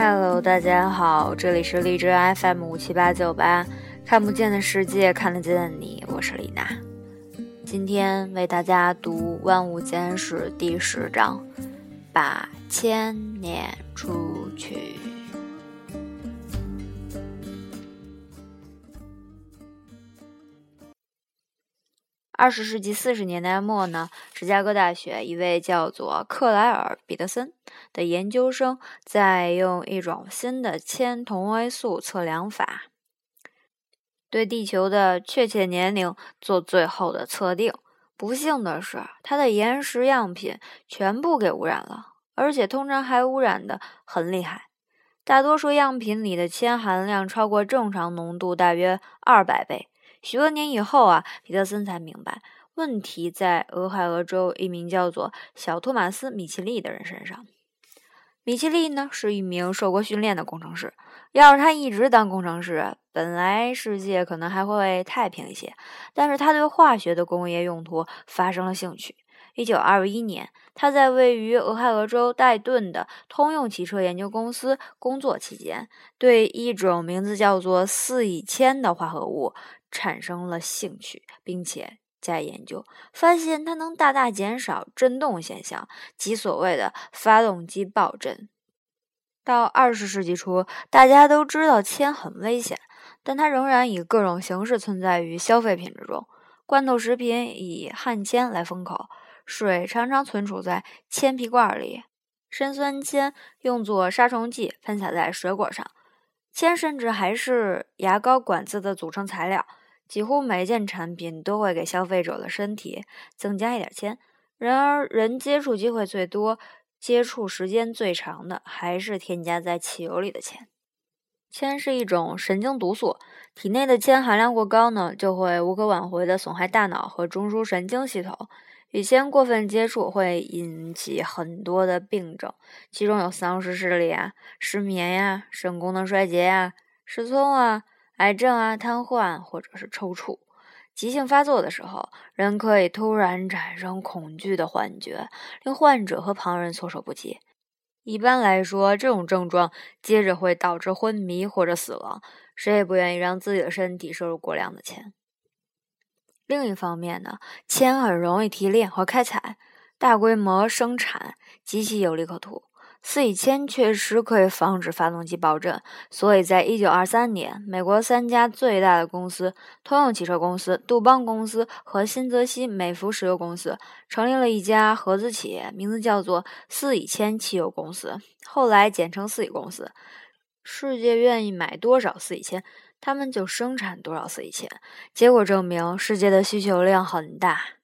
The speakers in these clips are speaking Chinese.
Hello，大家好，这里是荔枝 FM 五七八九八，看不见的世界，看得见的你，我是李娜。今天为大家读《万物简史》第十章，把千年出去。二十世纪四十年代末呢，芝加哥大学一位叫做克莱尔·彼得森的研究生，在用一种新的铅同位素测量法，对地球的确切年龄做最后的测定。不幸的是，他的岩石样品全部给污染了，而且通常还污染的很厉害。大多数样品里的铅含量超过正常浓度大约二百倍。许多年以后啊，皮特森才明白，问题在俄亥俄州一名叫做小托马斯·米奇利的人身上。米奇利呢是一名受过训练的工程师，要是他一直当工程师，本来世界可能还会太平一些。但是他对化学的工业用途发生了兴趣。一九二一年，他在位于俄亥俄州戴顿的通用汽车研究公司工作期间，对一种名字叫做四乙铅的化合物。产生了兴趣，并且加以研究，发现它能大大减少震动现象，即所谓的发动机爆震。到二十世纪初，大家都知道铅很危险，但它仍然以各种形式存在于消费品之中。罐头食品以焊铅来封口，水常常存储在铅皮罐里，砷酸铅用作杀虫剂喷洒在水果上，铅甚至还是牙膏管子的组成材料。几乎每件产品都会给消费者的身体增加一点铅。然而，人接触机会最多、接触时间最长的还是添加在汽油里的铅。铅是一种神经毒素，体内的铅含量过高呢，就会无可挽回的损害大脑和中枢神经系统。与铅过分接触会引起很多的病症，其中有丧失视力啊、失眠呀、肾功能衰竭呀、失聪啊。癌症啊，瘫痪或者是抽搐，急性发作的时候，人可以突然产生恐惧的幻觉，令患者和旁人措手不及。一般来说，这种症状接着会导致昏迷或者死亡。谁也不愿意让自己的身体摄入过量的铅。另一方面呢，铅很容易提炼和开采，大规模生产极其有利可图。四乙铅确实可以防止发动机爆震，所以在1923年，美国三家最大的公司——通用汽车公司、杜邦公司和新泽西美孚石油公司——成立了一家合资企业，名字叫做四乙铅汽油公司，后来简称四乙公司。世界愿意买多少四乙铅，他们就生产多少四乙铅。结果证明，世界的需求量很大。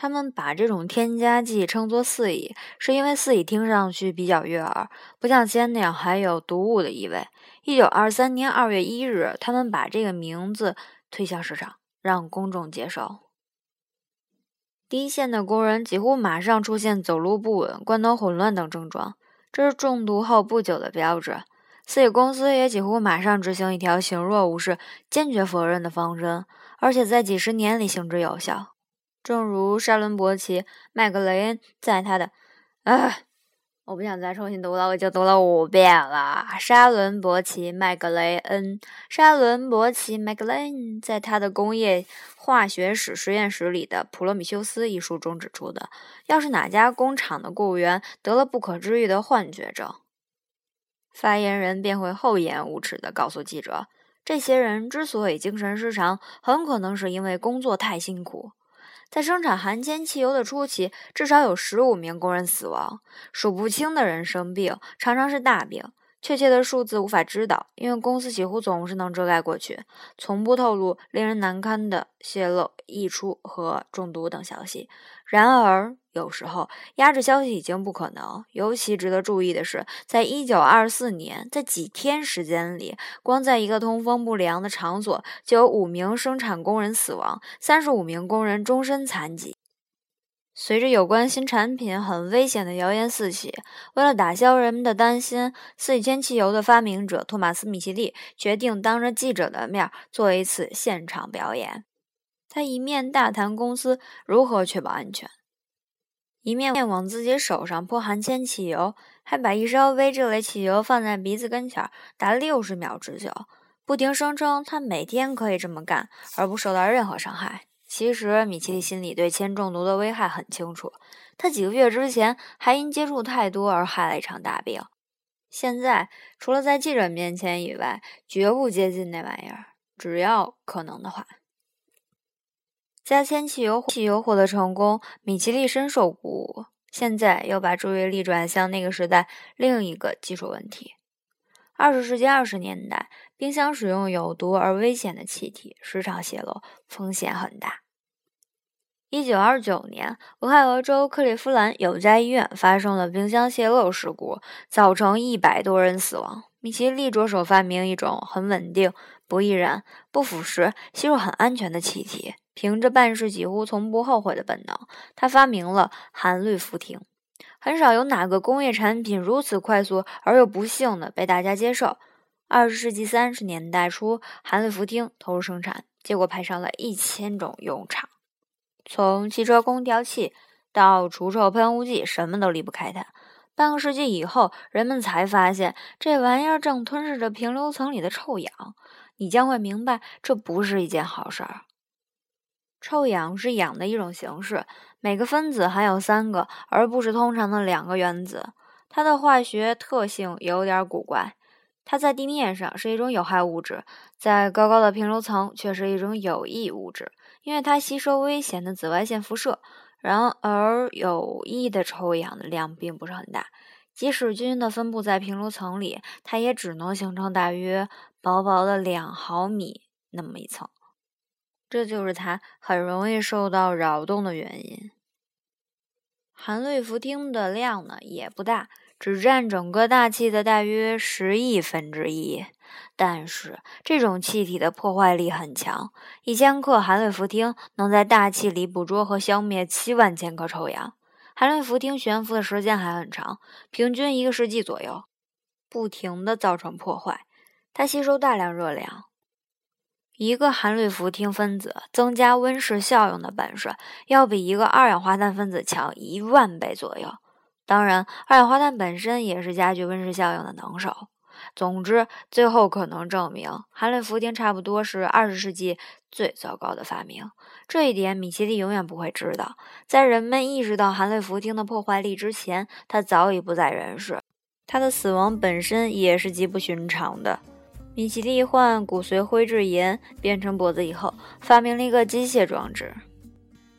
他们把这种添加剂称作四乙，是因为四乙听上去比较悦耳，不像铅那样含有毒物的意味。一九二三年二月一日，他们把这个名字推向市场，让公众接受。第一线的工人几乎马上出现走路不稳、关头混乱等症状，这是中毒后不久的标志。四乙公司也几乎马上执行一条行若无事、坚决否认的方针，而且在几十年里行之有效。正如沙伦伯奇·麦格雷恩在他的……啊，我不想再重新读了，我就读了五遍了。沙伦伯奇·麦格雷恩，沙伦伯奇·麦格雷恩在他的《工业化学史实验室里的普罗米修斯》一书中指出的：要是哪家工厂的雇员得了不可治愈的幻觉症，发言人便会厚颜无耻地告诉记者，这些人之所以精神失常，很可能是因为工作太辛苦。在生产含铅汽油的初期，至少有十五名工人死亡，数不清的人生病，常常是大病。确切的数字无法知道，因为公司几乎总是能遮盖过去，从不透露令人难堪的泄漏、溢出和中毒等消息。然而，有时候压制消息已经不可能。尤其值得注意的是，在一九二四年，在几天时间里，光在一个通风不良的场所，就有五名生产工人死亡，三十五名工人终身残疾。随着有关新产品很危险的谣言四起，为了打消人们的担心，四乙铅汽油的发明者托马斯·米奇利决定当着记者的面做一次现场表演。他一面大谈公司如何确保安全，一面往自己手上泼含铅汽油，还把一烧杯这类汽油放在鼻子跟前达六十秒之久，不停声称他每天可以这么干而不受到任何伤害。其实米奇心里对铅中毒的危害很清楚，他几个月之前还因接触太多而害了一场大病，现在除了在记者面前以外，绝不接近那玩意儿，只要可能的话。加铅汽油，汽油获得成功，米奇利深受鼓舞。现在又把注意力转向那个时代另一个技术问题：二十世纪二十年代，冰箱使用有毒而危险的气体，时常泄漏，风险很大。一九二九年，俄亥俄州克利夫兰有家医院发生了冰箱泄漏事故，造成一百多人死亡。米奇利着手发明一种很稳定、不易燃、不腐蚀、吸入很安全的气体。凭着办事几乎从不后悔的本能，他发明了含氯氟烃。很少有哪个工业产品如此快速而又不幸的被大家接受。二十世纪三十年代初，含氯氟烃投入生产，结果派上了一千种用场，从汽车空调器到除臭喷雾剂，什么都离不开它。半个世纪以后，人们才发现这玩意儿正吞噬着平流层里的臭氧。你将会明白，这不是一件好事儿。臭氧是氧的一种形式，每个分子含有三个，而不是通常的两个原子。它的化学特性有点古怪，它在地面上是一种有害物质，在高高的平流层却是一种有益物质，因为它吸收危险的紫外线辐射。然而，有益的臭氧的量并不是很大，即使均匀的分布在平流层里，它也只能形成大约薄薄的两毫米那么一层。这就是它很容易受到扰动的原因。含氯氟烃的量呢也不大，只占整个大气的大约十亿分之一。但是这种气体的破坏力很强，一千克含氯氟烃能在大气里捕捉和消灭七万千克臭氧。含氯氟烃悬浮的时间还很长，平均一个世纪左右，不停地造成破坏。它吸收大量热量。一个含氯氟烃分子增加温室效应的本事，要比一个二氧化碳分子强一万倍左右。当然，二氧化碳本身也是加剧温室效应的能手。总之，最后可能证明，含氯氟烃差不多是二十世纪最糟糕的发明。这一点，米奇利永远不会知道。在人们意识到含氯氟烃的破坏力之前，他早已不在人世。他的死亡本身也是极不寻常的。米奇利患骨髓灰质炎，变成脖子以后，发明了一个机械装置，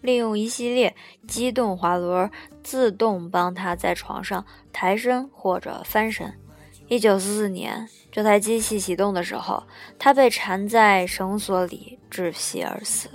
利用一系列机动滑轮自动帮他在床上抬身或者翻身。一九四四年，这台机器启动的时候，他被缠在绳索里窒息而死。